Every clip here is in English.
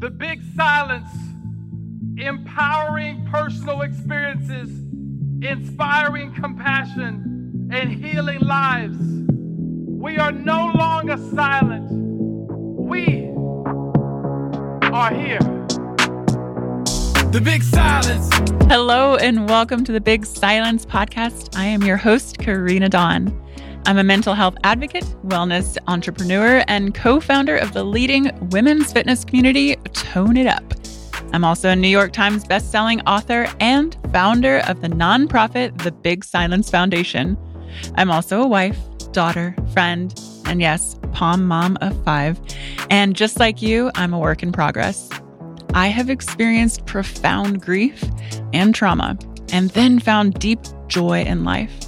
The Big Silence, empowering personal experiences, inspiring compassion, and healing lives. We are no longer silent. We are here. The Big Silence. Hello, and welcome to the Big Silence podcast. I am your host, Karena Dawn. I'm a mental health advocate, wellness entrepreneur, and co founder of the leading women's fitness community, Tone It Up. I'm also a New York Times bestselling author and founder of the nonprofit The Big Silence Foundation. I'm also a wife, daughter, friend, and yes, palm mom of five. And just like you, I'm a work in progress. I have experienced profound grief and trauma, and then found deep joy in life.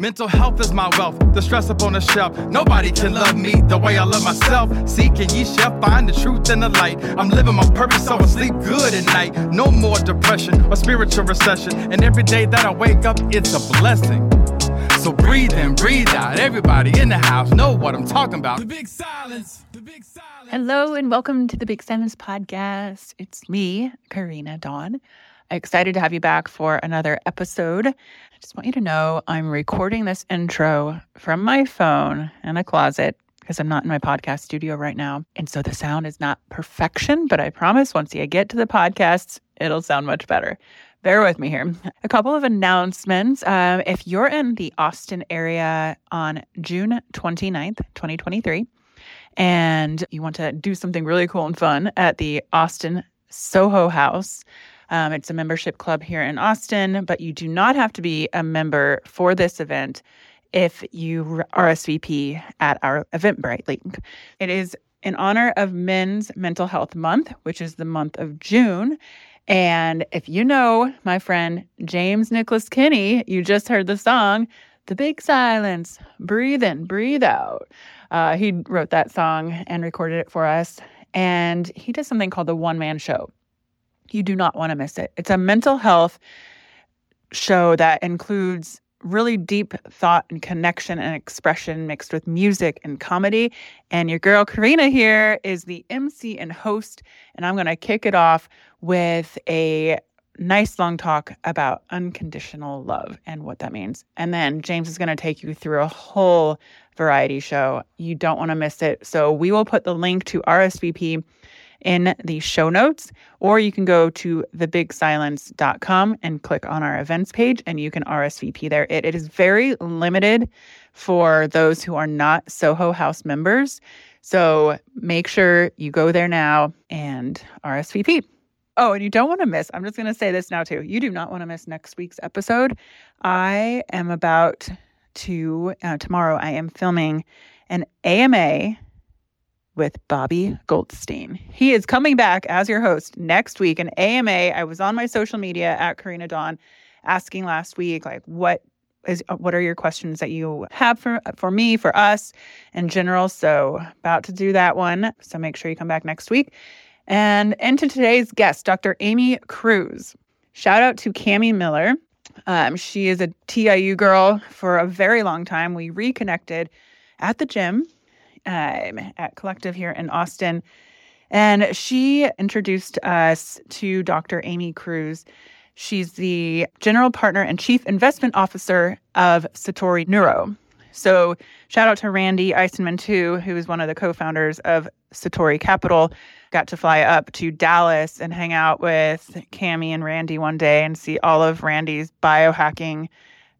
Mental health is my wealth, the stress up on the shelf. Nobody can love me the way I love myself. Seeking ye shall find the truth and the light. I'm living my purpose, so I sleep good at night. No more depression or spiritual recession. And every day that I wake up, it's a blessing. So breathe in, breathe out. Everybody in the house know what I'm talking about. The big silence. The big silence. Hello, and welcome to the Big Silence Podcast. It's me, Karena Dawn. Excited to have you back for another episode. I just want you to know I'm recording this intro from my phone in a closet because I'm not in my podcast studio right now. And so the sound is not perfection, but I promise once you get to the podcasts, it'll sound much better. Bear with me here. A couple of announcements. Um, if you're in the Austin area on June 29th, 2023, and you want to do something really cool and fun at the Austin Soho House, um, it's a membership club here in Austin, but you do not have to be a member for this event if you RSVP at our Eventbrite link. It is in honor of Men's Mental Health Month, which is the month of June. And if you know my friend James Nicholas Kinney, you just heard the song, The Big Silence, Breathe In, Breathe Out. Uh, he wrote that song and recorded it for us. And he does something called the One Man Show. You do not want to miss it. It's a mental health show that includes really deep thought and connection and expression mixed with music and comedy. And your girl Karena here is the MC and host. And I'm going to kick it off with a nice long talk about unconditional love and what that means. And then James is going to take you through a whole variety show. You don't want to miss it. So we will put the link to RSVP in the show notes, or you can go to thebigsilence.com and click on our events page and you can RSVP there. It, it is very limited for those who are not Soho House members. So make sure you go there now and RSVP. Oh, and you don't want to miss, I'm just going to say this now too. You do not want to miss next week's episode. I am about to, uh, tomorrow, I am filming an AMA with Bobby Goldstein. He is coming back as your host next week. An AMA, I was on my social media at Karena Dawn asking last week, like, what is what are your questions that you have for for me, for us in general? So about to do that one. So make sure you come back next week. And into today's guest, Dr. Amy Kruse Shout out to Cami Miller. Um, she is a TIU girl for a very long time. We reconnected at the gym um, at Collective here in Austin. And she introduced us to Dr. Amy Kruse. She's the general partner and chief investment officer of Satori Neuro. So, shout out to Randy Eisenman, too, who is one of the co founders of Satori Capital. Got to fly up to Dallas and hang out with Cami and Randy one day and see all of Randy's biohacking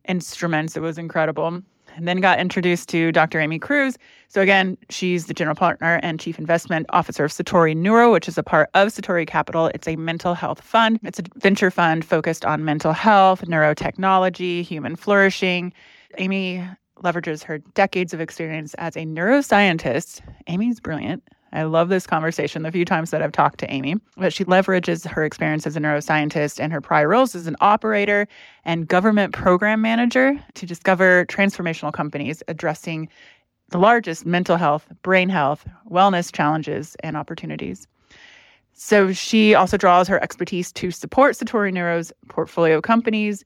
instruments. It was incredible and then got introduced to Dr. Amy Kruse. So again, she's the general partner and chief investment officer of Satori Neuro, which is a part of Satori Capital. It's a mental health fund. It's a venture fund focused on mental health, neurotechnology, human flourishing. Amy leverages her decades of experience as a neuroscientist. Amy's brilliant. I love this conversation the few times that I've talked to Amy. But she leverages her experience as a neuroscientist and her prior roles as an operator and government program manager to discover transformational companies addressing the largest mental health, brain health, wellness challenges and opportunities. So she also draws her expertise to support Satori Neuro's portfolio companies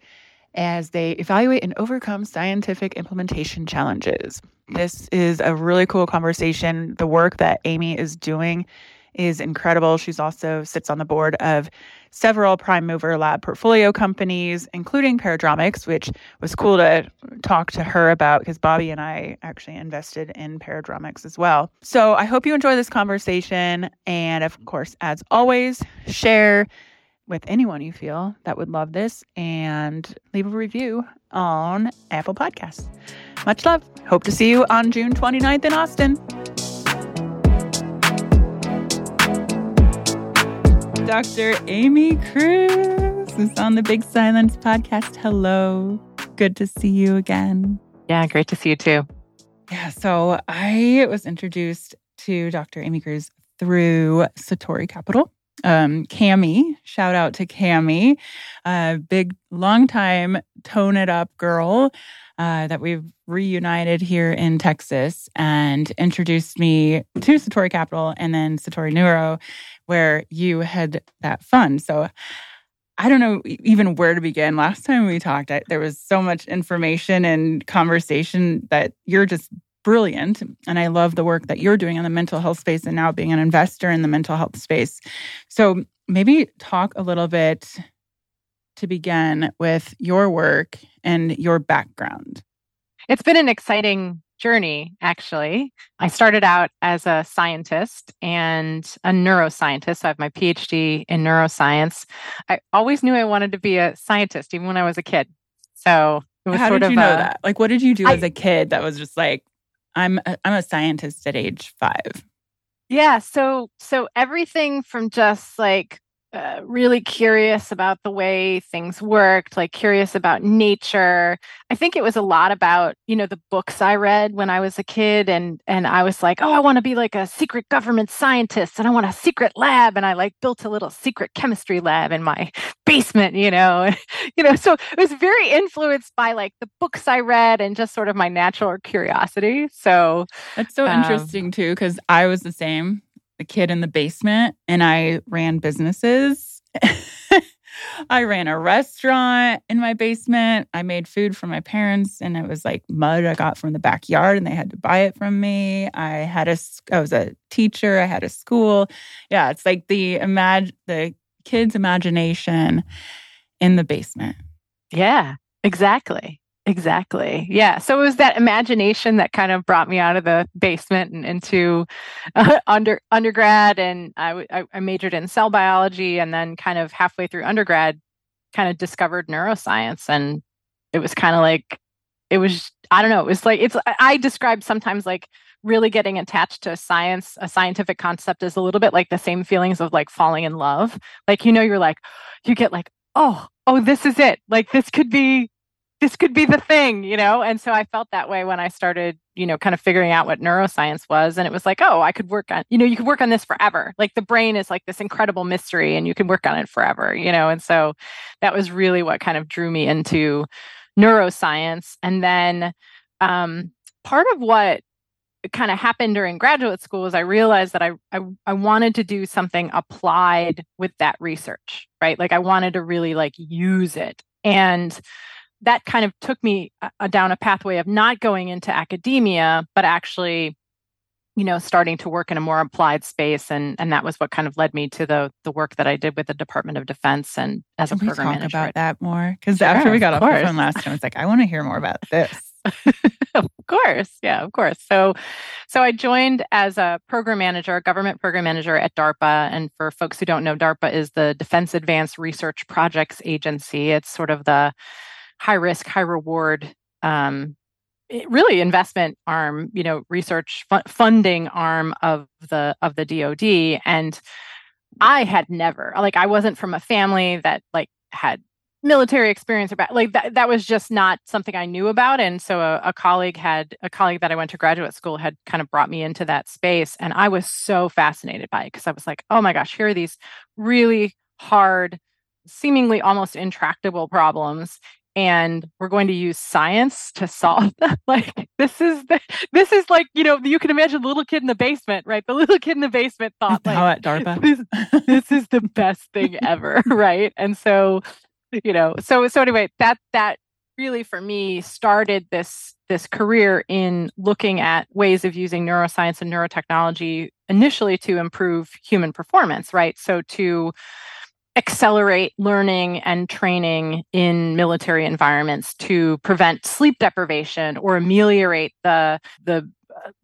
as they evaluate and overcome scientific implementation challenges. This is a really cool conversation. The work that Amy is doing is incredible. She's also sits on the board of several prime mover lab portfolio companies, including Paradromics, which was cool to talk to her about because Bobby and I actually invested in Paradromics as well. So I hope you enjoy this conversation. And of course, as always, share with anyone you feel that would love this and leave a review on Apple Podcasts. Much love. Hope to see you on June 29th in Austin. Dr. Amy Kruse is on the Big Silence podcast. Hello. Good to see you again. Yeah, great to see you too. Yeah, so I was introduced to Dr. Amy Kruse through Satori Capital um, Cami. Shout out to Cami, a big, long time tone it up girl uh, that we've reunited here in Texas and introduced me to Satori Capital and then Satori Neuro, where you had that fund. So I don't know even where to begin. Last time we talked, I, there was so much information and conversation that you're just brilliant. And I love the work that you're doing in the mental health space and now being an investor in the mental health space. So maybe talk a little bit to begin with your work and your background. It's been an exciting journey, actually. I started out as a scientist and a neuroscientist. So I have my PhD in neuroscience. I always knew I wanted to be a scientist, even when I was a kid. So it was How sort did you know a, that? Like, what did you do I, as a kid that was just like, I'm a, I'm a scientist at age five. Yeah. So so everything from just like uh, really curious about the way things worked, like curious about nature. I think it was a lot about, you know, the books I read when I was a kid and and I was like, "Oh, I want to be like a secret government scientist and I want a secret lab." And I like built a little secret chemistry lab in my basement, you know. you know, so it was very influenced by like the books I read and just sort of my natural curiosity. So That's so um, interesting too cuz I was the same a kid in the basement and I ran businesses. I ran a restaurant in my basement. I made food for my parents and it was like mud I got from the backyard and they had to buy it from me. I had a I was a teacher, I had a school. Yeah, it's like the imag the kids imagination in the basement. Yeah, exactly. Exactly. Yeah. So it was that imagination that kind of brought me out of the basement and into uh, under undergrad, and I, I, I majored in cell biology, and then kind of halfway through undergrad, kind of discovered neuroscience, and it was kind of like it was I don't know. It was like it's I describe sometimes like really getting attached to a science, a scientific concept is a little bit like the same feelings of like falling in love. Like you know, you're like you get like oh oh this is it. Like this could be this could be the thing, you know? And so I felt that way when I started, you know, kind of figuring out what neuroscience was. And it was like, oh, I could work on, you know, you could work on this forever. Like the brain is like this incredible mystery and you can work on it forever, you know? And so that was really what kind of drew me into neuroscience. And then um, part of what kind of happened during graduate school is I realized that I, I, I wanted to do something applied with that research, right? Like I wanted to really like use it. And that kind of took me uh, down a pathway of not going into academia, but actually, you know, starting to work in a more applied space, and and that was what kind of led me to the the work that I did with the Department of Defense and as Can a program talk manager. about that more? Because sure, after we got off the phone last time, I was like, I want to hear more about this. of course, yeah, of course. So, so I joined as a program manager, a government program manager at DARPA. And for folks who don't know, DARPA is the Defense Advanced Research Projects Agency. It's sort of the high risk, high reward, um, really investment arm, you know, research fu- funding arm of the of the DoD. And I had never like I wasn't from a family that like had military experience about like that that was just not something I knew about. And so a, a, colleague had a colleague that I went to graduate school had kind of brought me into that space. And I was so fascinated by it because I was like oh my gosh here are these really hard seemingly almost intractable problems and we're going to use science to solve them. like this is the, this is like you know you can imagine the little kid in the basement right? The little kid in the basement thought like how at DARPA? this, this is the best thing ever right? And so you know so so anyway that that really for me started this this career in looking at ways of using neuroscience and neurotechnology initially to improve human performance right? So to accelerate learning and training in military environments to prevent sleep deprivation or ameliorate the the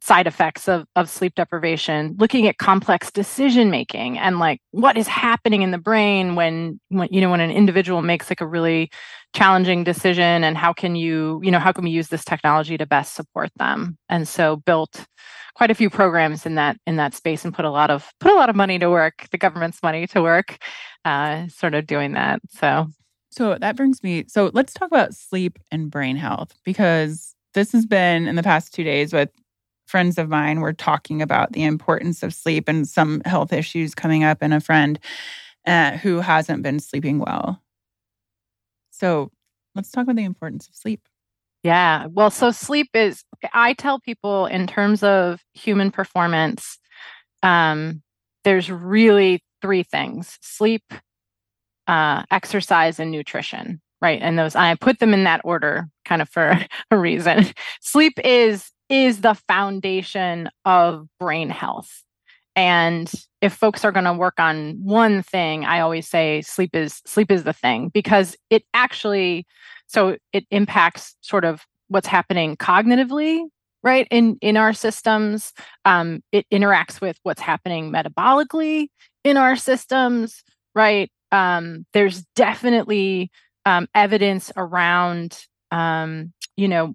side effects of, of sleep deprivation looking at complex decision making and like what is happening in the brain when when you know when an individual makes like a really challenging decision and how can you you know how can we use this technology to best support them? And so built quite a few programs in that in that space and put a lot of put a lot of money to work the government's money to work uh, sort of doing that so. So that brings me so let's talk about sleep and brain health because this has been in the past two days with friends of mine were talking about the importance of sleep and some health issues coming up, and a friend uh, who hasn't been sleeping well. So let's talk about the importance of sleep. Yeah. Well, so sleep is, I tell people in terms of human performance, um, there's really three things sleep, uh, exercise, and nutrition. Right. And those, I put them in that order kind of for a reason. Sleep is is the foundation of brain health. And if folks are going to work on one thing, I always say sleep is sleep is the thing because it actually so it impacts sort of what's happening cognitively right in in our systems um, it interacts with what's happening metabolically in our systems right um, there's definitely um, evidence around um, you know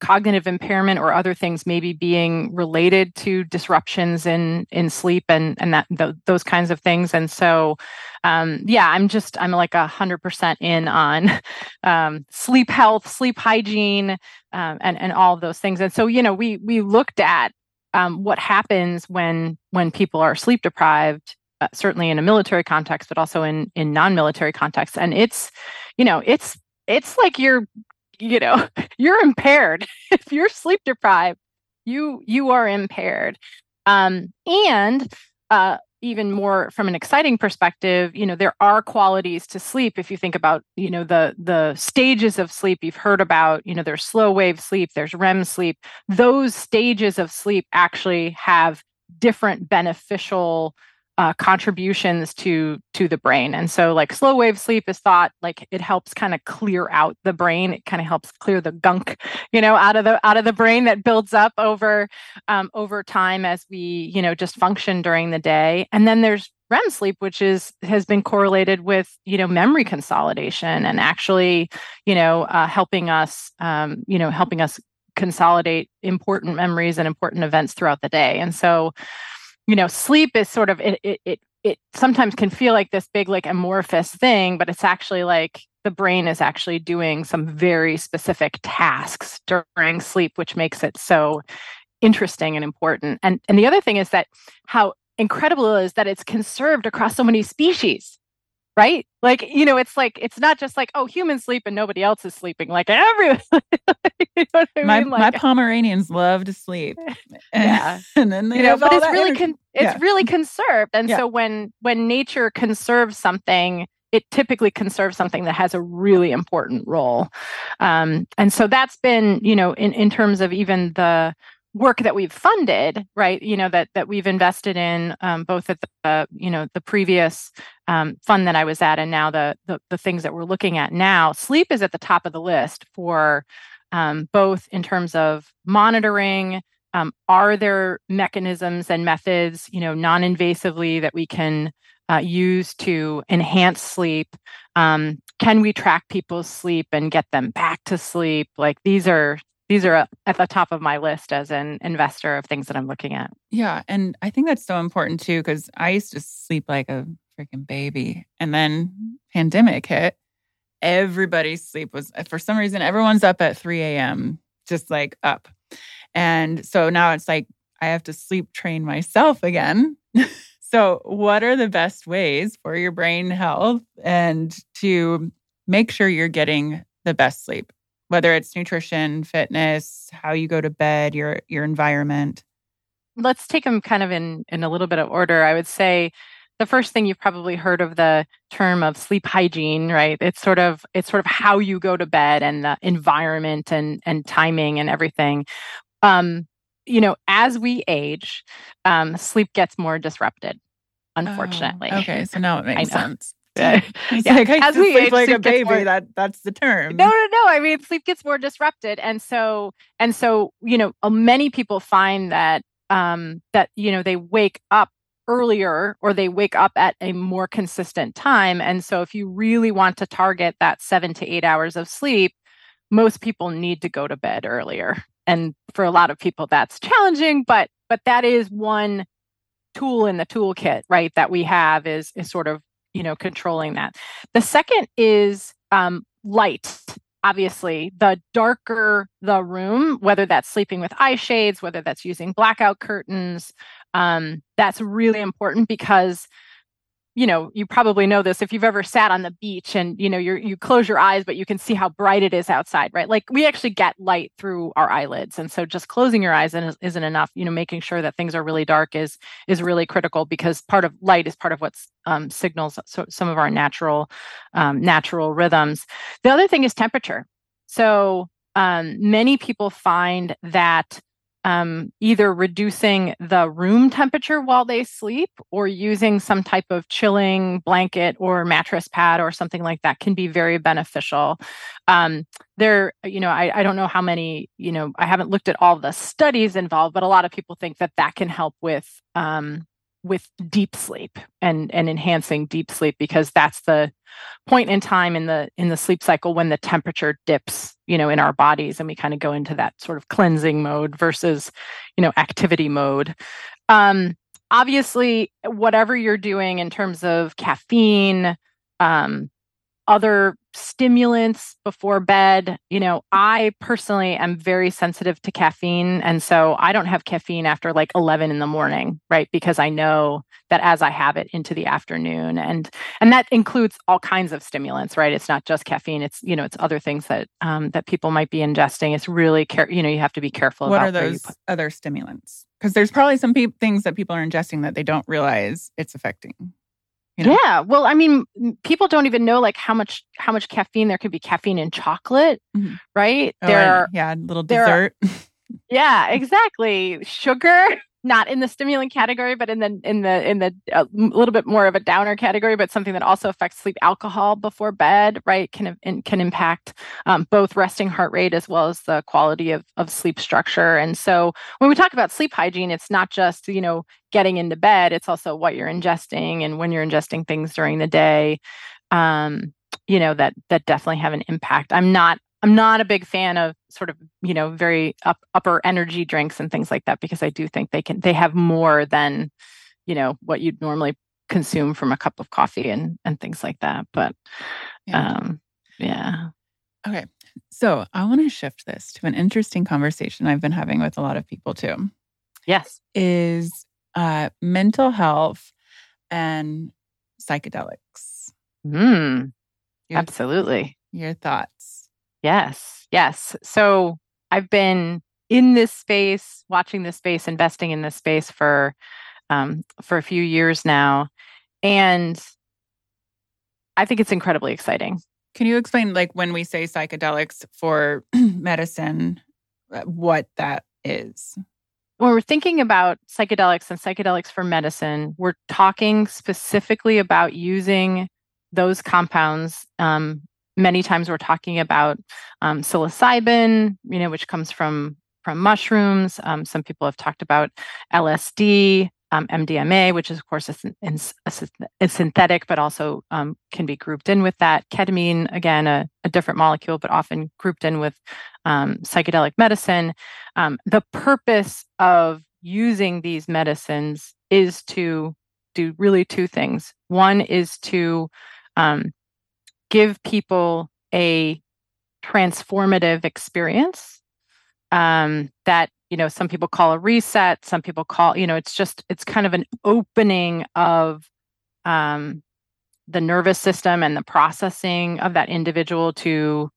cognitive impairment or other things maybe being related to disruptions in in sleep and and that th- those kinds of things. And so um, yeah i'm just i'm like a hundred percent in on um, sleep health sleep hygiene um, and and all of those things. And so you know we we looked at um, what happens when when people are sleep deprived uh, certainly in a military context but also in in non-military contexts and it's you know it's it's like you're you know you're impaired. If you're sleep deprived you you are impaired. Um, and uh, even more from an exciting perspective you know there are qualities to sleep. If you think about you know the the stages of sleep you've heard about you know there's slow wave sleep there's REM sleep. Those stages of sleep actually have different beneficial uh, contributions to to the brain. And so like slow wave sleep is thought like it helps kind of clear out the brain. It kind of helps clear the gunk you know out of the out of the brain that builds up over um, over time as we you know just function during the day. And then there's REM sleep, which is has been correlated with you know memory consolidation and actually you know uh, helping us um, you know helping us consolidate important memories and important events throughout the day. And so you know sleep is sort of it, it it it sometimes can feel like this big like amorphous thing but it's actually like the brain is actually doing some very specific tasks during sleep which makes it so interesting and important. And and the other thing is that how incredible is that it's conserved across so many species right? Like you know it's like it's not just like oh humans sleep and nobody else is sleeping. Like everyone you know my, mean? like, my pomeranians love to sleep. Yeah. and then they you know but it's really con- it's yeah. really conserved. And yeah. so when when nature conserves something it typically conserves something that has a really important role. Um, and so that's been you know in in terms of even the work that we've funded right you know that that we've invested in um, both at the uh, you know the previous um, fund that i was at and now the, the, the things that we're looking at now sleep is at the top of the list for um, both in terms of monitoring um, are there mechanisms and methods you know non-invasively that we can uh, use to enhance sleep? Um, can we track people's sleep and get them back to sleep? Like these are these are uh, at the top of my list as an investor of things that I'm looking at. Yeah. And I think that's so important too, because I used to sleep like a freaking baby. And then pandemic hit everybody's sleep was for some reason everyone's up at 3 a.m just like up and so now it's like i have to sleep train myself again so what are the best ways for your brain health and to make sure you're getting the best sleep whether it's nutrition fitness how you go to bed your your environment? Let's take them kind of in in a little bit of order. I would say the first thing you've probably heard of the term of sleep hygiene right? It's sort of it's sort of how you go to bed and the environment and and timing and everything. Um you know as we age um sleep gets more disrupted unfortunately. oh, okay. So now it makes sense yeah. like as we like a baby more, that that's the term no no no i mean sleep gets more disrupted and so and so you know many people find that um that you know they wake up earlier or they wake up at a more consistent time. And so, if you really want to target that seven to eight hours of sleep, most people need to go to bed earlier. And for a lot of people, that's challenging, but but that is one tool in the toolkit, right? That we have is is sort of you know controlling that. The second is um, light obviously the darker the room whether that's sleeping with eye shades whether that's using blackout curtains um, that's really important because you know you probably know this if you've ever sat on the beach and you know you you close your eyes but you can see how bright it is outside right? Like we actually get light through our eyelids. And so just closing your eyes isn't enough. You know making sure that things are really dark is is really critical because part of light is part of what um, signals so, some of our natural um, natural rhythms. The other thing is temperature. So um, many people find that um, either reducing the room temperature while they sleep or using some type of chilling blanket or mattress pad or something like that can be very beneficial. Um, there, you know, I, I don't know how many, you know, I haven't looked at all the studies involved, but a lot of people think that that can help with um, with deep sleep and and enhancing deep sleep because that's the point in time in the in the sleep cycle when the temperature dips you know in our bodies and we kind of go into that sort of cleansing mode versus you know activity mode. Um obviously whatever you're doing in terms of caffeine um other stimulants before bed. You know, I personally am very sensitive to caffeine. And so I don't have caffeine after like 11 in the morning, right? Because I know that as I have it into the afternoon and and that includes all kinds of stimulants right it's not just caffeine it's you know it's other things that um, that people might be ingesting it's really care you know you have to be careful what are those other stimulants because there's probably some pe- things that people are ingesting that they don't realize it's affecting you know? Yeah, well, I mean, people don't even know like how much how much caffeine there could be caffeine in chocolate, mm-hmm. right? Oh, there, are, yeah, little dessert. Are, yeah, exactly. Sugar, not in the stimulant category, but in the in the in the a uh, little bit more of a downer category, but something that also affects sleep. Alcohol before bed, right, can can impact um, both resting heart rate as well as the quality of of sleep structure. And so, when we talk about sleep hygiene, it's not just you know getting into bed; it's also what you're ingesting and when you're ingesting things during the day. Um, you know that that definitely have an impact. I'm not I'm not a big fan of sort of, you know, very up, upper energy drinks and things like that because I do think they can they have more than, you know, what you'd normally consume from a cup of coffee and and things like that. But yeah. um yeah. Okay. So I want to shift this to an interesting conversation I've been having with a lot of people too. Yes. Is uh mental health and psychedelics. Mm, absolutely. Your thoughts. Yes, yes. So I've been in this space, watching this space, investing in this space for um, for a few years now, and I think it's incredibly exciting. Can you explain, like, when we say psychedelics for medicine, uh, what that is? When we're thinking about psychedelics and psychedelics for medicine, we're talking specifically about using those compounds um, many times we're talking about um, psilocybin, you know, which comes from from mushrooms. Um, some people have talked about LSD, um, MDMA, which is of course a, a, a synthetic, but also um, can be grouped in with that. Ketamine, again, a, a different molecule, but often grouped in with um, psychedelic medicine. Um, the purpose of using these medicines is to do really two things. One is to um, give people a transformative experience um, that you know some people call a reset some people call you know it's just it's kind of an opening of um, the nervous system and the processing of that individual to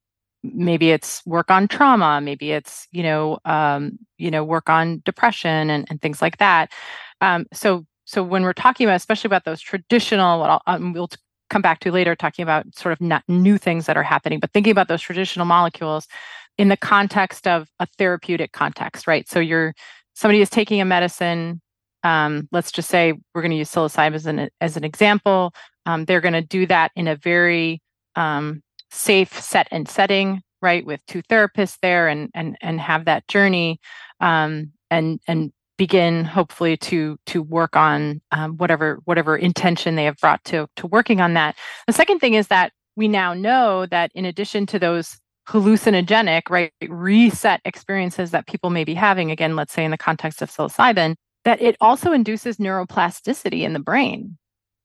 maybe it's work on trauma maybe it's you know um, you know work on depression and, and things like that. Um, so so when we're talking about especially about those traditional um, we'll come back to later talking about sort of not new things that are happening but thinking about those traditional molecules in the context of a therapeutic context right? So you're somebody is taking a medicine um, let's just say we're going to use psilocybin as an, as an example um, they're going to do that in a very um, safe set and setting right with two therapists there and and and have that journey um, and and begin hopefully to to work on um, whatever whatever intention they have brought to to working on that. The second thing is that we now know that in addition to those hallucinogenic right reset experiences that people may be having again let's say in the context of psilocybin that it also induces neuroplasticity in the brain.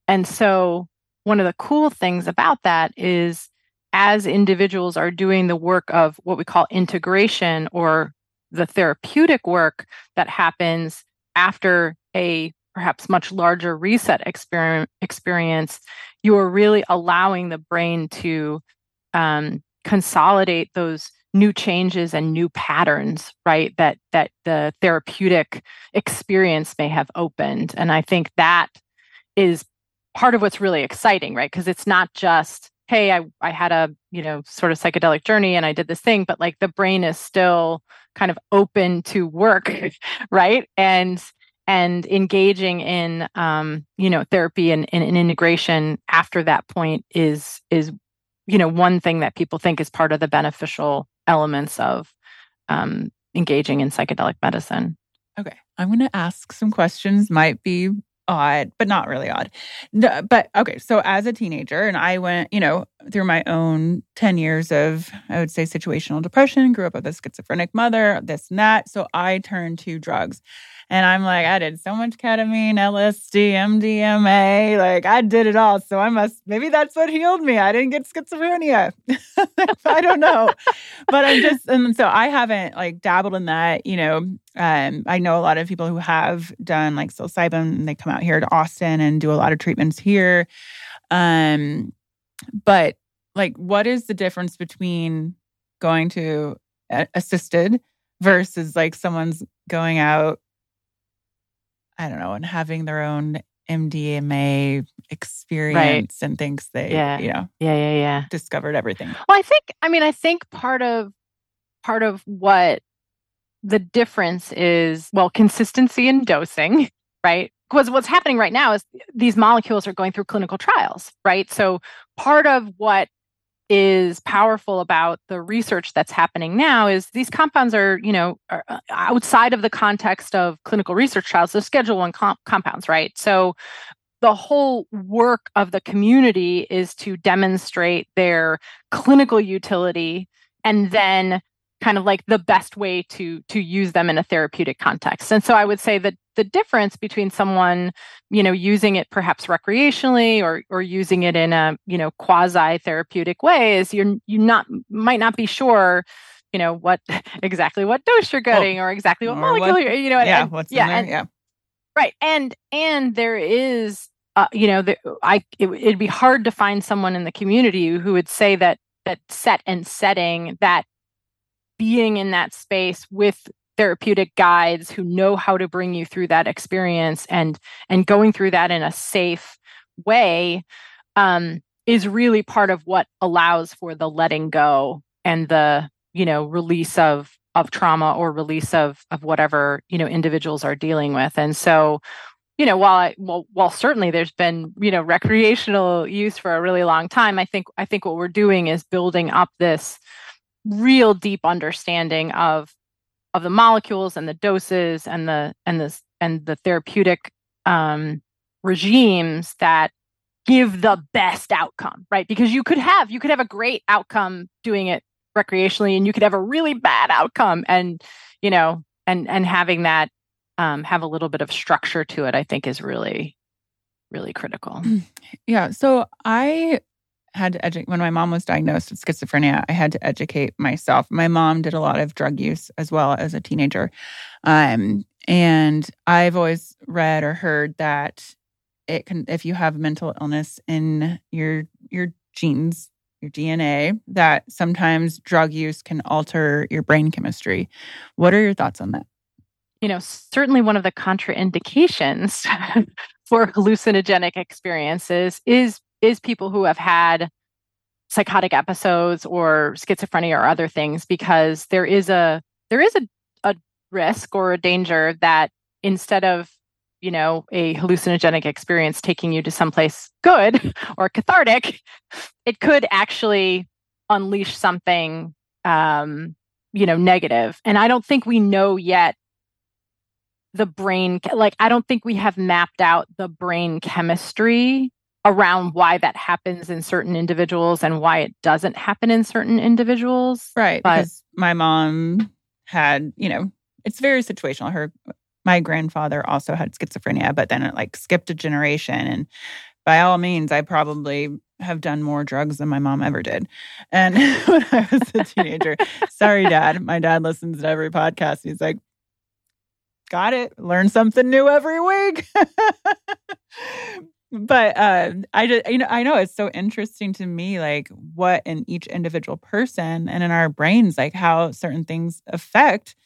And so one of the cool things about that is as individuals are doing the work of what we call integration or the therapeutic work that happens after a perhaps much larger reset experience, you are really allowing the brain to um, consolidate those new changes and new patterns right that that the therapeutic experience may have opened. And i think that is part of what's really exciting right? Because it's not just hey I, I had a you know sort of psychedelic journey and i did this thing but like the brain is still kind of open to work right? And and engaging in um, you know therapy and, and, and, integration after that point is is you know one thing that people think is part of the beneficial elements of um, engaging in psychedelic medicine. Okay. I'm going to ask some questions might be odd, but not really odd. No, but okay, so as a teenager, and I went, you know, through my own 10 years of, I would say, situational depression, grew up with a schizophrenic mother, this and that. So I turned to drugs. And I'm like, I did so much ketamine, LSD, MDMA. Like, I did it all. So I must, maybe that's what healed me. I didn't get schizophrenia. I don't know. but I'm just, and so I haven't like dabbled in that. You know, um, I know a lot of people who have done like psilocybin. They come out here to Austin and do a lot of treatments here. Um, but like, what is the difference between going to assisted versus like someone's going out I don't know, and having their own MDMA experience right. and thinks they, yeah. you know, yeah, yeah, yeah, discovered everything. Well, I think, I mean, I think part of part of what the difference is, well, consistency in dosing, right? Because what's happening right now is these molecules are going through clinical trials, right? So part of what is powerful about the research that's happening now is these compounds are, you know, are uh, outside of the context of clinical research trials. They're Schedule One comp- compounds, right? So the whole work of the community is to demonstrate their clinical utility and then kind of like the best way to to use them in a therapeutic context. And so i would say that the difference between someone you know using it perhaps recreationally or or using it in a you know quasi therapeutic way is you're you not might not be sure you know what exactly what dose you're getting oh, or exactly what molecule what, you're you know yeah and, what's yeah, and, yeah. Right and and there is uh, you know the, i it, it'd be hard to find someone in the community who would say that that set and setting that being in that space with therapeutic guides who know how to bring you through that experience and and going through that in a safe way um, is really part of what allows for the letting go and the you know release of of trauma or release of of whatever you know individuals are dealing with. And so you know while I, well while certainly there's been you know recreational use for a really long time i think i think what we're doing is building up this real deep understanding of of the molecules and the doses and the and the and the therapeutic um, regimes that give the best outcome right? Because you could have you could have a great outcome doing it recreationally and you could have a really bad outcome and you know and and having that um, have a little bit of structure to it i think is really really critical. Yeah so i had to educate when my mom was diagnosed with schizophrenia. I had to educate myself. My mom did a lot of drug use as well as a teenager, um, and I've always read or heard that it can if you have mental illness in your your genes your DNA that sometimes drug use can alter your brain chemistry. What are your thoughts on that? You know, certainly one of the contraindications for hallucinogenic experiences is is people who have had psychotic episodes or schizophrenia or other things because there is a there is a, a risk or a danger that instead of you know a hallucinogenic experience taking you to someplace good or cathartic it could actually unleash something um you know negative. And i don't think we know yet the brain like i don't think we have mapped out the brain chemistry around why that happens in certain individuals and why it doesn't happen in certain individuals right but, because my mom had you know it's very situational her my grandfather also had schizophrenia, but then it like skipped a generation. And by all means, I probably have done more drugs than my mom ever did. And when I was a teenager, sorry, dad. My dad listens to every podcast. He's like, got it. Learn something new every week. but uh, I just, you know, I know it's so interesting to me, like what in each individual person and in our brains, like how certain things affect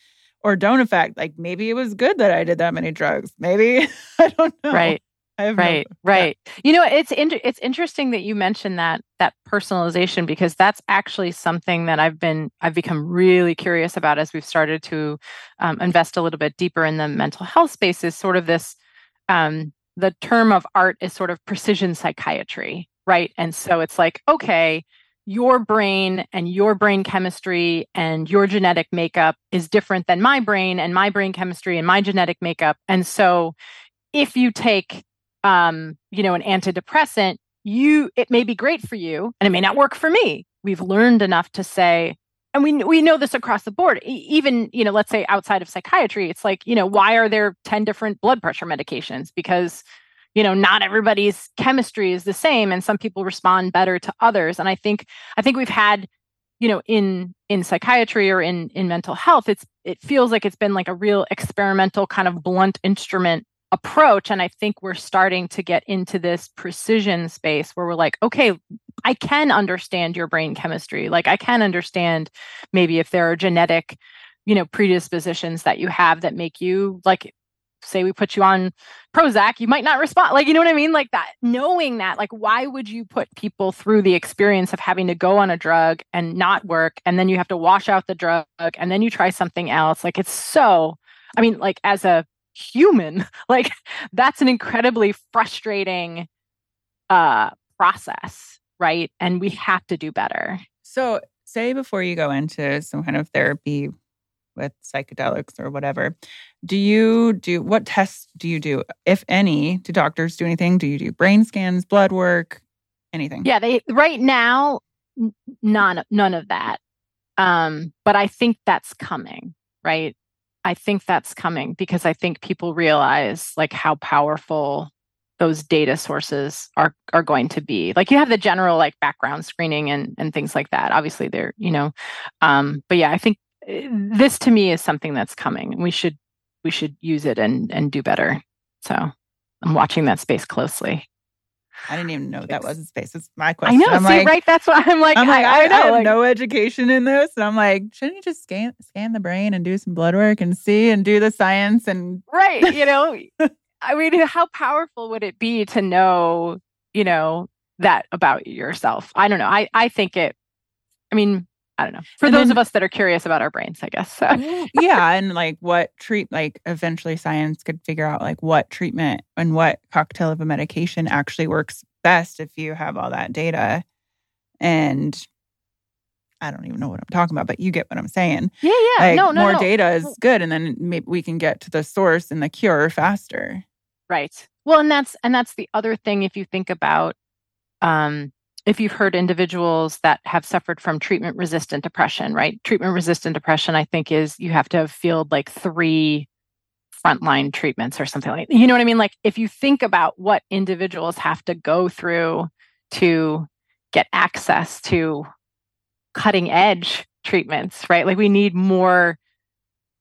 or don't affect. Like maybe it was good that I did that many drugs. Maybe I don't know. Right. right. Right. Yeah. You know, it's in, it's interesting that you mentioned that that personalization because that's actually something that I've been I've become really curious about as we've started to um, invest a little bit deeper in the mental health space. Is sort of this. Um, the term of art is sort of precision psychiatry, right? And so it's like, okay, your brain and your brain chemistry and your genetic makeup is different than my brain and my brain chemistry and my genetic makeup. And so if you take um, you know, an antidepressant, you it may be great for you and it may not work for me. We've learned enough to say and we we know this across the board. Even you know let's say outside of psychiatry it's like you know why are there 10 different blood pressure medications? Because you know not everybody's chemistry is the same and some people respond better to others. And i think i think we've had you know in in psychiatry or in in mental health it's it feels like it's been like a real experimental kind of blunt instrument approach and i think we're starting to get into this precision space where we're like okay i can understand your brain chemistry like i can understand maybe if there are genetic you know predispositions that you have that make you like say we put you on Prozac, you might not respond. Like, you know what I mean? Like that, knowing that, like, why would you put people through the experience of having to go on a drug and not work? And then you have to wash out the drug and then you try something else. Like, it's so, I mean, like, as a human, like, that's an incredibly frustrating uh, process, right? And we have to do better. So, say before you go into some kind of therapy with psychedelics or whatever. Do you do what tests do you do, if any? Do doctors do anything? Do you do brain scans, blood work, anything? Yeah, they right now none none of that. Um, but I think that's coming, right? I think that's coming because I think people realize like how powerful those data sources are are going to be like you have the general like background screening and and things like that obviously they're you know um but yeah i think this to me is something that's coming. We should we should use it and and do better. So I'm watching that space closely. I didn't even know that was a space. It's my question. I know. I'm see, like, right? That's why I'm like, I'm like, I, I, know, I have like, no education in this, and I'm like, shouldn't you just scan scan the brain and do some blood work and see and do the science and right? You know, I mean, how powerful would it be to know, you know, that about yourself? I don't know. I I think it. I mean, I don't know. For and those then, of us that are curious about our brains, I guess. So. yeah, and like what treat like eventually science could figure out like what treatment and what cocktail of a medication actually works best if you have all that data. And I don't even know what I'm talking about, but you get what I'm saying. Yeah, yeah. Like, no, no, more no. data is good, and then maybe we can get to the source and the cure faster. Right. Well, and that's and that's the other thing. If you think about um, if you've heard individuals that have suffered from treatment resistant depression, right? Treatment resistant depression, I think, is you have to have failed like three frontline treatments or something like you know what I mean? Like if you think about what individuals have to go through to get access to cutting edge treatments, right? Like we need more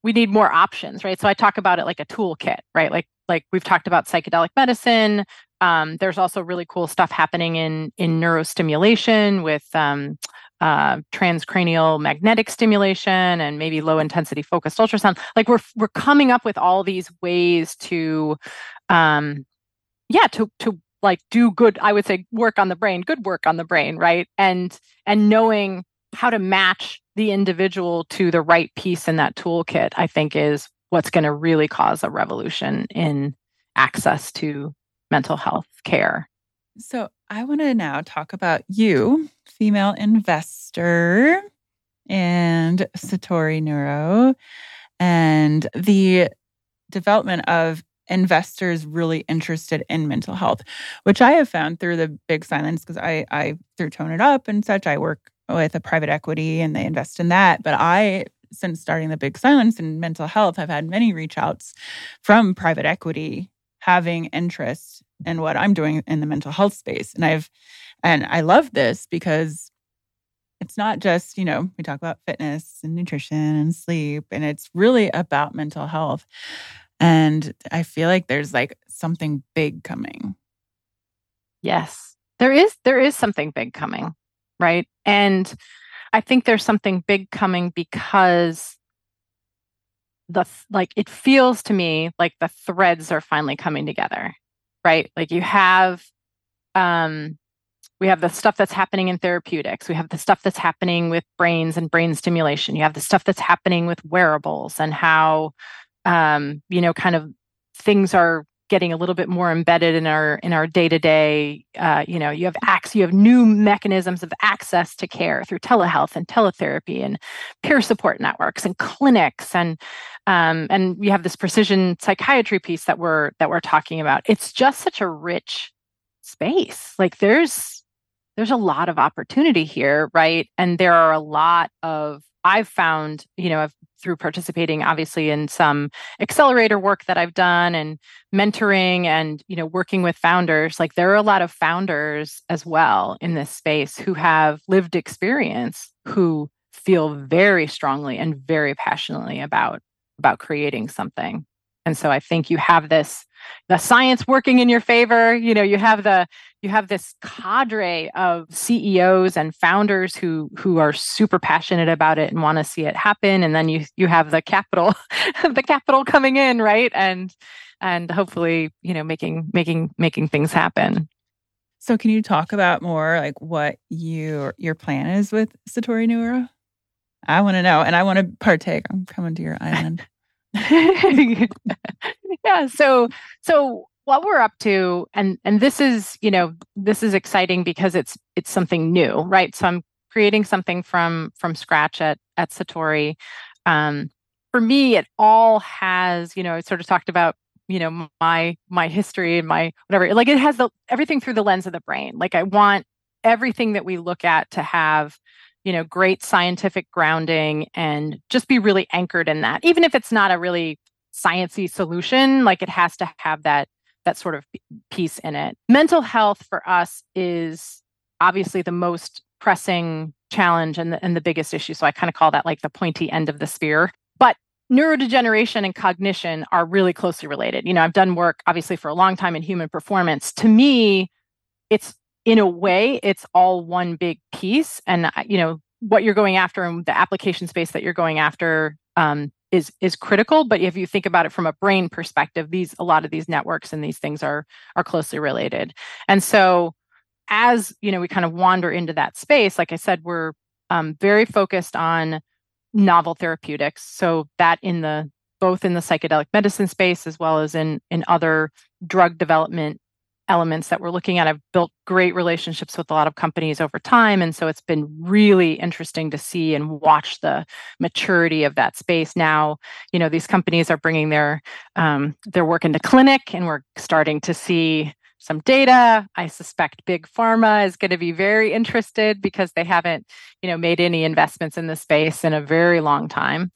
we need more options, right? So I talk about it like a toolkit, right? Like like we've talked about psychedelic medicine. Um, there's also really cool stuff happening in in neurostimulation with um, uh, transcranial magnetic stimulation and maybe low intensity focused ultrasound. Like we're we're coming up with all these ways to, um, yeah, to to like do good. I would say work on the brain, good work on the brain, right? And and knowing how to match the individual to the right piece in that toolkit, I think is what's going to really cause a revolution in access to mental health care. So I want to now talk about you, female investor, and Satori Neuro, and the development of investors really interested in mental health, which I have found through the big silence because I, I through Tone It Up and such, I work with a private equity and they invest in that. But I, since starting the big silence in mental health, I've had many reach outs from private equity having interest in what I'm doing in the mental health space. And I've, and I love this because it's not just, you know, we talk about fitness and nutrition and sleep, and it's really about mental health. And I feel like there's like something big coming. Yes. There is there is something big coming, right? And I think there's something big coming because the like it feels to me like the threads are finally coming together right? Like you have um we have the stuff that's happening in therapeutics. We have the stuff that's happening with brains and brain stimulation. You have the stuff that's happening with wearables and how um you know kind of things are getting a little bit more embedded in our in our day to day. You know, you have acts, you have new mechanisms of access to care through telehealth and teletherapy and peer support networks and clinics and um, and we have this precision psychiatry piece that we're that we're talking about. It's just such a rich space. Like there's there's a lot of opportunity here, right? And there are a lot of I've found, you know, I've through participating obviously in some accelerator work that I've done and mentoring and you know working with founders like there are a lot of founders as well in this space who have lived experience who feel very strongly and very passionately about about creating something and so i think you have this the science working in your favor you know you have the you have this cadre of CEOs and founders who who are super passionate about it and want to see it happen and then you you have the capital the capital coming in right and and hopefully you know making making making things happen so can you talk about more like what your your plan is with Satori Neuro? I want to know and I want to partake. I'm coming to your island. yeah, so so what we're up to and and this is you know this is exciting because it's it's something new right? So i'm creating something from from scratch at at satori. Um, for me it all has you know i sort of talked about you know my my history and my whatever like it has the everything through the lens of the brain. Like i want everything that we look at to have you know great scientific grounding and just be really anchored in that even if it's not a really sciency solution like it has to have that that sort of piece in it. Mental health for us is obviously the most pressing challenge and the, and the biggest issue. So I kind of call that like the pointy end of the spear. But neurodegeneration and cognition are really closely related. You know, I've done work obviously for a long time in human performance. To me, it's in a way, it's all one big piece. And, uh, you know, what you're going after and the application space that you're going after um, is is critical but if you think about it from a brain perspective these a lot of these networks and these things are are closely related and so as you know we kind of wander into that space like i said we're um, very focused on novel therapeutics so that in the both in the psychedelic medicine space as well as in in other drug development elements that we're looking at. I've built great relationships with a lot of companies over time. And so it's been really interesting to see and watch the maturity of that space. Now, you know, these companies are bringing their um, their work into clinic and we're starting to see some data. I suspect big pharma is going to be very interested because they haven't, you know, made any investments in the space in a very long time.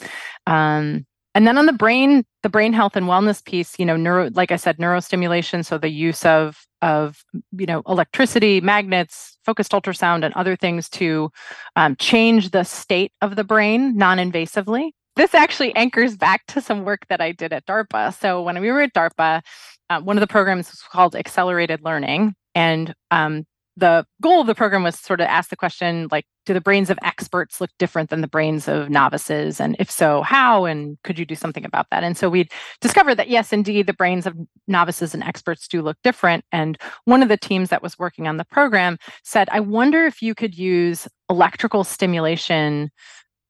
Um, and then on the brain the brain health and wellness piece you know neuro like i said neurostimulation so the use of of you know electricity magnets focused ultrasound and other things to um, change the state of the brain non invasively. This actually anchors back to some work that I did at DARPA. So, when we were at DARPA, uh, one of the programs was called Accelerated Learning. And um, the goal of the program was sort of ask the question like do the brains of experts look different than the brains of novices? And if so how? And could you do something about that? And so we discovered that yes indeed the brains of novices and experts do look different. And one of the teams that was working on the program said i wonder if you could use electrical stimulation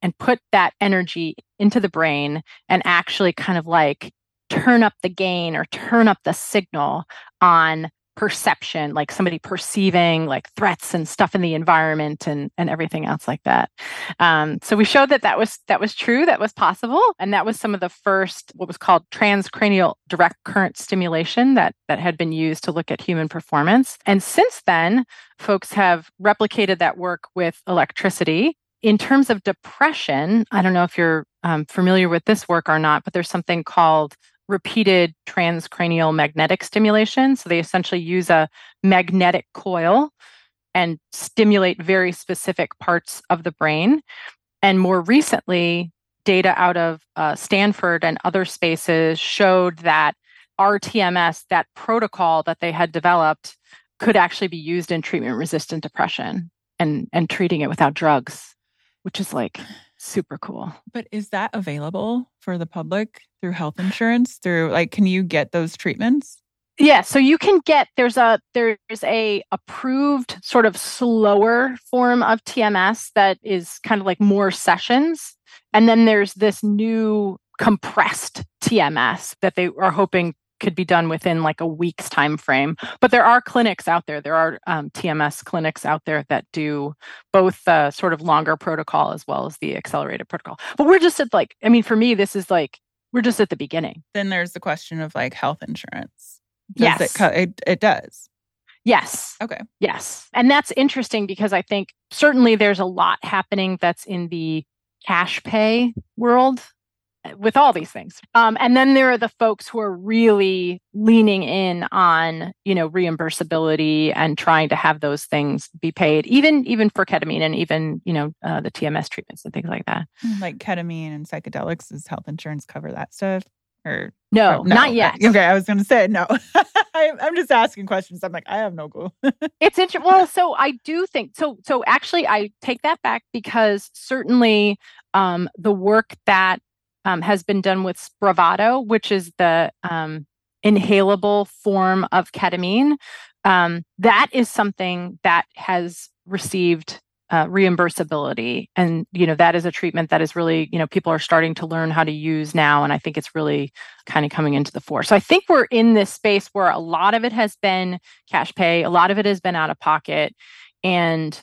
and put that energy into the brain and actually kind of like turn up the gain or turn up the signal on perception like somebody perceiving like threats and stuff in the environment and and everything else like that. Um, so we showed that that was that was true that was possible. And that was some of the first what was called transcranial direct current stimulation that that had been used to look at human performance. And since then folks have replicated that work with electricity. In terms of depression i don't know if you're um, familiar with this work or not but there's something called repeated transcranial magnetic stimulation. So they essentially use a magnetic coil and stimulate very specific parts of the brain. And more recently, data out of uh, Stanford and other spaces showed that RTMS, that protocol that they had developed, could actually be used in treatment resistant depression and, and treating it without drugs, which is like super cool. But is that available for the public through health insurance? Through like, can you get those treatments? Yeah, so you can get there's a there's a approved sort of slower form of TMS that is kind of like more sessions, and then there's this new compressed TMS that they are hoping could be done within like a week's time frame. But there are clinics out there. There are um, tms clinics out there that do both the sort of longer protocol as well as the accelerated protocol. But we're just at like i mean for me this is like we're just at the beginning. Then there's the question of like health insurance. Does yes. it, co- it, it does. Yes. Okay. Yes. And that's interesting because i think certainly there's a lot happening that's in the cash pay world with all these things. Um, and then there are the folks who are really leaning in on, you know, reimbursability and trying to have those things be paid, even even for ketamine and even, you know, uh, the TMS treatments and things like that. Mm, like ketamine and psychedelics, does health insurance cover that stuff? Or no, oh, no, not yet. Okay, I was going to say no. I, am just asking questions. I'm like, I have no clue. it's interesting. Well, so I do think so. So actually, I take that back because certainly um, the work that um, has been done with Spravato, which is the um, inhalable form of ketamine. Um, that is something that has received uh, reimbursability, and you know that is a treatment that is really you know people are starting to learn how to use now, and I think it's really kind of coming into the fore. So I think we're in this space where a lot of it has been cash pay, a lot of it has been out of pocket, and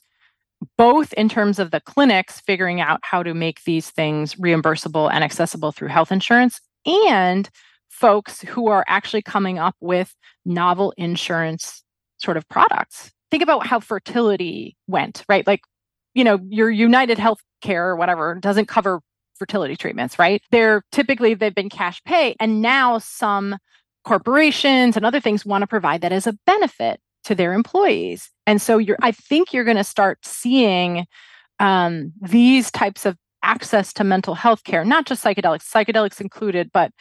both in terms of the clinics figuring out how to make these things reimbursable and accessible through health insurance and folks who are actually coming up with novel insurance sort of products. Think about how fertility went, right? Like, you know, your United Health Care or whatever doesn't cover fertility treatments, right? They're typically they've been cash pay and now some corporations and other things want to provide that as a benefit to their employees. And so you're I think you're going to start seeing um, these types of access to mental health care, not just psychedelics, psychedelics included, but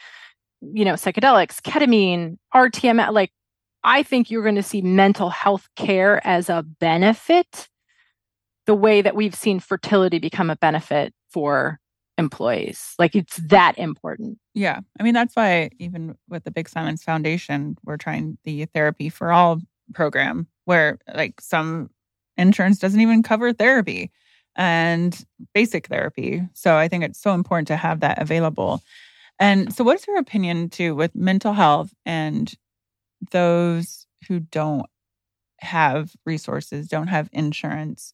you know, psychedelics, ketamine, RTM, like I think you're going to see mental health care as a benefit the way that we've seen fertility become a benefit for employees. Like it's that important. Yeah. I mean, that's why even with the Big Silence Foundation, we're trying the therapy for all program where like some insurance doesn't even cover therapy and basic therapy. So I think it's so important to have that available. And so what's your opinion too with mental health and those who don't have resources, don't have insurance?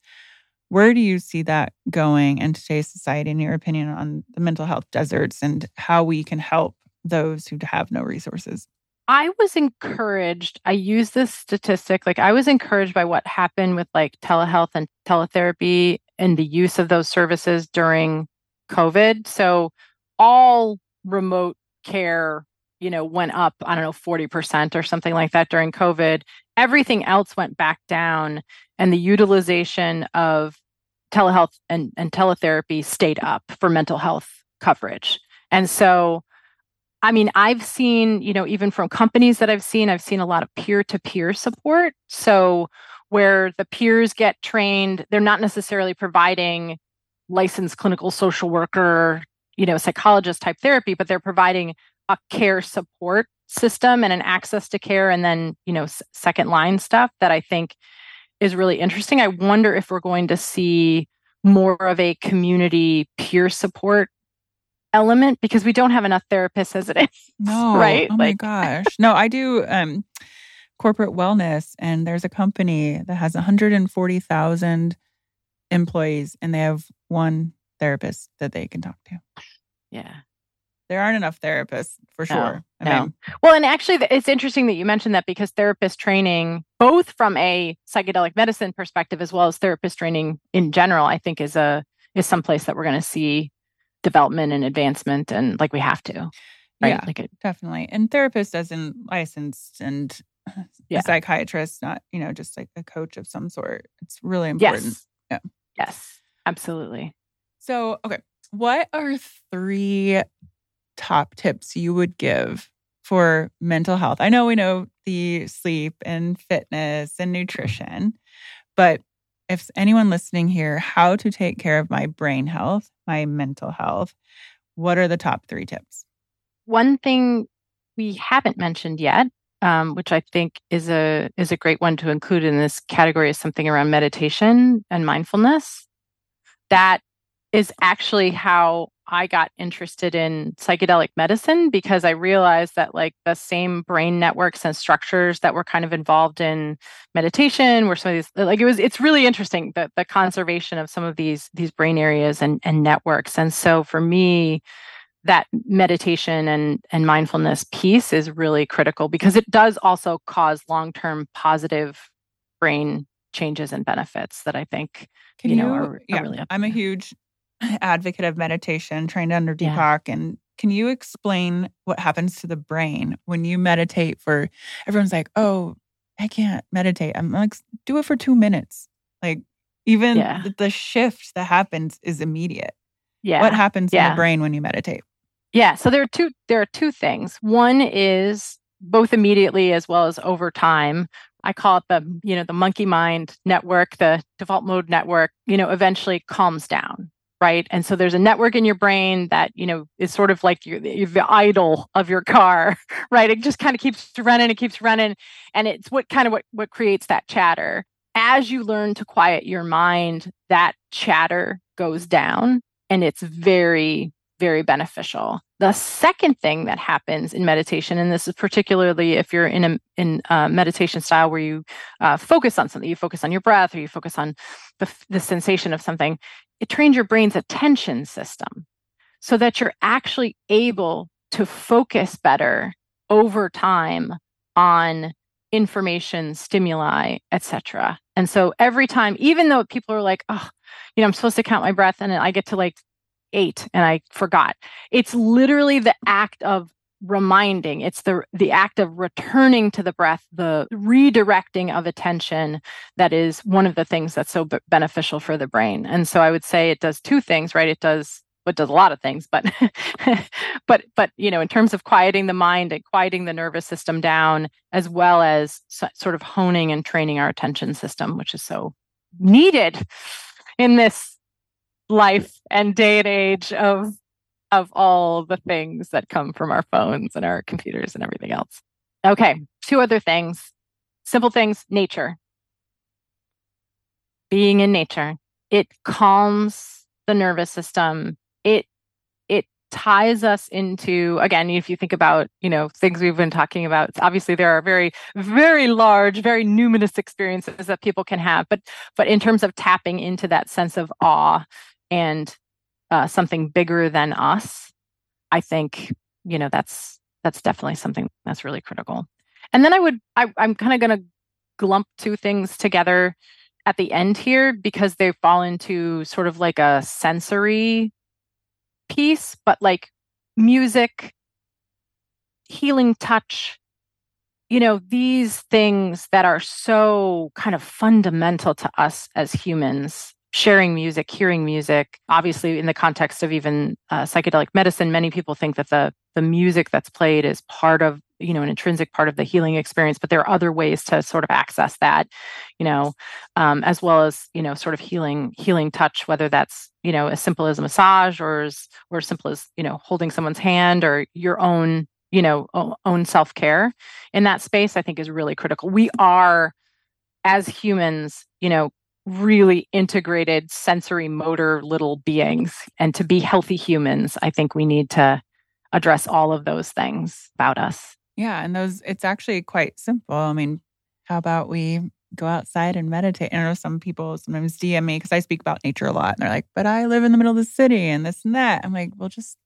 Where do you see that going in today's society, in your opinion, on the mental health deserts and how we can help those who have no resources? I was encouraged. I use this statistic. Like, I was encouraged by what happened with like telehealth and teletherapy and the use of those services during COVID. So, all remote care, you know, went up, I don't know, 40% or something like that during COVID. everything else went back down and the utilization of telehealth and, and teletherapy stayed up for mental health coverage. And so, I mean, I've seen, you know, even from companies that I've seen, I've seen a lot of peer to peer support. So, where the peers get trained, they're not necessarily providing licensed clinical social worker, you know, psychologist type therapy, but they're providing a care support system and an access to care and then, you know, second line stuff that I think is really interesting. I wonder if we're going to see more of a community peer support element because we don't have enough therapists as it is. No, right? Oh my gosh. No, I do um corporate wellness and there's a company that has 140,000 employees and they have one therapist that they can talk to. Yeah. There aren't enough therapists for No, sure. I no. mean, Well, and actually, it's interesting that you mentioned that because therapist training, both from a psychedelic medicine perspective as well as therapist training in general, I think is a is someplace that we're going to see development and advancement, and like we have to, right? Yeah. Like it, definitely. And therapist as in licensed and Yeah. a psychiatrist, not, you know, just like a coach of some sort. It's really important. yes, Yeah. yes, absolutely. So, okay, what are three top tips you would give for mental health? I know we know the sleep and fitness and nutrition, but if anyone listening here, how to take care of my brain health, my mental health, what are the top three tips? One thing we haven't mentioned yet, um, which I think is a is a great one to include in this category, is something around meditation and mindfulness. That is actually how I got interested in psychedelic medicine because I realized that like the same brain networks and structures that were kind of involved in meditation were some of these like it was it's really interesting the the conservation of some of these these brain areas and and networks. And so for me, that meditation and and mindfulness piece is really critical because it does also cause long-term positive brain changes and benefits that I think Can you you? know, are- are yeah, really up I'm a huge advocate of meditation, trained under Yeah. Deepak. And can you explain what happens to the brain when you meditate? For everyone's like, "Oh, I can't meditate." I'm like, "Do it for two minutes." Like, even Yeah. the, shift that happens is immediate. yeah What happens in Yeah. the brain when you meditate? Yeah, so there are two there are two things. One is both immediately as well as over time. I call it the, you know, the monkey mind network, the default mode network, you know, eventually calms down, right? And so there's a network in your brain that, you know, is sort of like your, your the idle of your car, right? It just kind of keeps running, it keeps running, and it's what kind of what what creates that chatter. As you learn to quiet your mind, that chatter goes down and it's very very beneficial. The second thing that happens in meditation, and this is particularly if you're in a in a meditation style where you uh, focus on something, you focus on your breath or you focus on the, the sensation of something, it trains your brain's attention system so that you're actually able to focus better over time on information, stimuli, etc. And so every time, even though people are like, oh, you know, I'm supposed to count my breath and I get to like eight and I forgot. It's literally the act of reminding. It's the the act of returning to the breath the redirecting of attention that is one of the things that's so b- beneficial for the brain. And so i would say it does two things right? It does it does a lot of things but but but you know in terms of quieting the mind and quieting the nervous system down as well as so, sort of honing and training our attention system which is so needed in this life and day and age of of all the things that come from our phones and our computers and everything else. Okay, two other things. Simple things, nature. Being in nature. It calms the nervous system. It it ties us into again if you think about you know things we've been talking about obviously there are very very large very numinous experiences that people can have but but in terms of tapping into that sense of awe and uh, something bigger than us i think you know that's that's definitely something that's really critical. And then i would I, i'm kind of going to glump two things together at the end here because they fall into sort of like a sensory piece but like music healing touch you know, these things that are so kind of fundamental to us as humans sharing music, hearing music. Obviously, in the context of even uh, psychedelic medicine, many people think that the the music that's played is part of you know an intrinsic part of the healing experience but there are other ways to sort of access that you know um, as well as you know sort of healing healing touch whether that's you know as simple as a massage or as or as simple as you know holding someone's hand or your own you know own self-care in that space i think is really critical we are as humans you know really integrated sensory motor little beings and to be healthy humans i think we need to address all of those things about us yeah and those it's actually quite simple i mean how about we go outside and meditate and i know some people sometimes dm me because i speak about nature a lot and they're like but i live in the middle of the city and this and that i'm like well just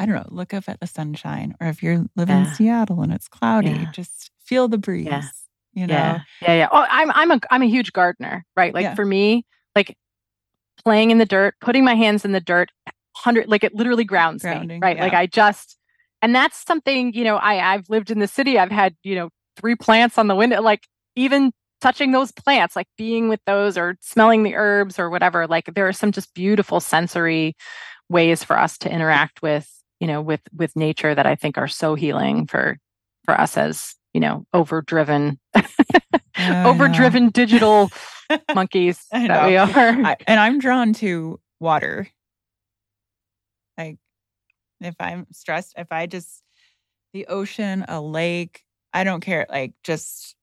I don't know, look up at the sunshine. Or if you're living yeah. in Seattle and it's cloudy, yeah. just feel the breeze. Yeah. You know? Yeah. Yeah. Yeah. Oh, I'm I'm a I'm a huge gardener, right? Like for me, like playing in the dirt, putting my hands in the dirt, hundred like it literally grounds Grounding, me. Right. Like I just and that's something, you know, I, I've lived in the city. I've had, you know, three plants on the window, like even touching those plants, like being with those or smelling the herbs or whatever. Like there are some just beautiful sensory ways for us to interact with you know with with nature that i think are so healing for for us as you know overdriven overdriven digital monkeys that we are. I, and i'm drawn to water. Like if i'm stressed if i just the ocean a lake i don't care like just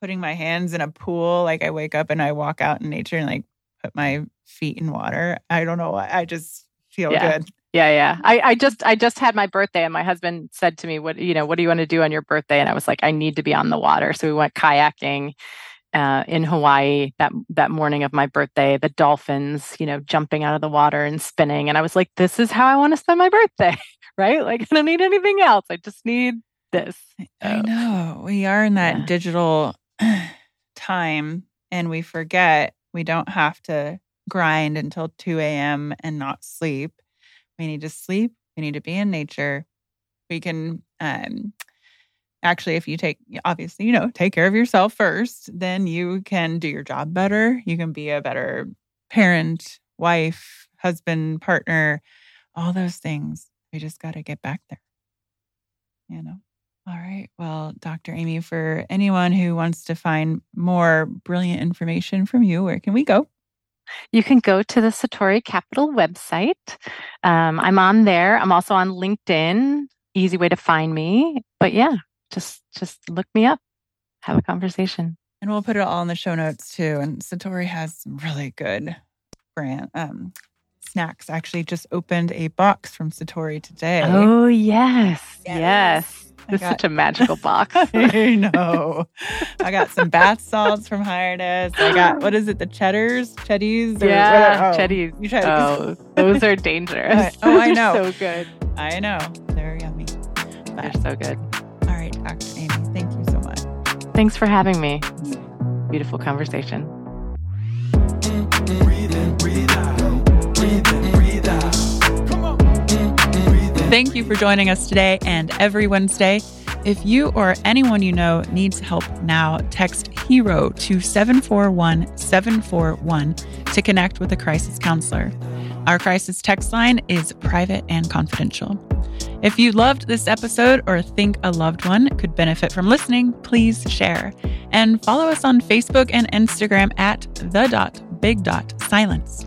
putting my hands in a pool like i wake up and i walk out in nature and like put my feet in water. I don't know why i just feel yeah. good yeah, yeah. I, I just I just had my birthday and my husband said to me, What you know, what do you want to do on your birthday? And I was like, I need to be on the water. So we went kayaking uh, in Hawaii that that morning of my birthday, the dolphins, you know, jumping out of the water and spinning. And I was like, this is how I want to spend my birthday, right? Like I don't need anything else. I just need this. So, I know. We are in that yeah. digital time and we forget we don't have to grind until 2 a.m. and not sleep we need to sleep. We need to be in nature. We can um, actually, if you take, obviously, you know, take care of yourself first, then you can do your job better. You can be a better parent, wife, husband, partner, all those things. We just got to get back there. You know? All right. Well, Dr. Amy, for anyone who wants to find more brilliant information from you, where can we go? You can go to the Satori Capital website. Um, I'm on there. I'm also on LinkedIn. Easy way to find me. But yeah, just just look me up. Have a conversation. And we'll put it all in the show notes too. And Satori has some really good brand um, snacks. Actually, just opened a box from Satori today. Oh yes, yes. yes. It's got, such a magical box. I know. I got some bath salts from Highness. I got what is it? The cheddars, cheddies, yeah, oh, cheddies. You try oh, those are dangerous. oh, I know. so good. I know. They're yummy. But, They're so good. All right, Dr. Amy, thank you so much. Thanks for having me. Beautiful conversation. Breathe in, breathe out. Thank you for joining us today and every Wednesday. If you or anyone you know needs help now, text HERO to 741 741 to connect with a crisis counselor. Our crisis text line is private and confidential. If you loved this episode or think a loved one could benefit from listening, please share. And follow us on Facebook and Instagram at the dot big dot silence.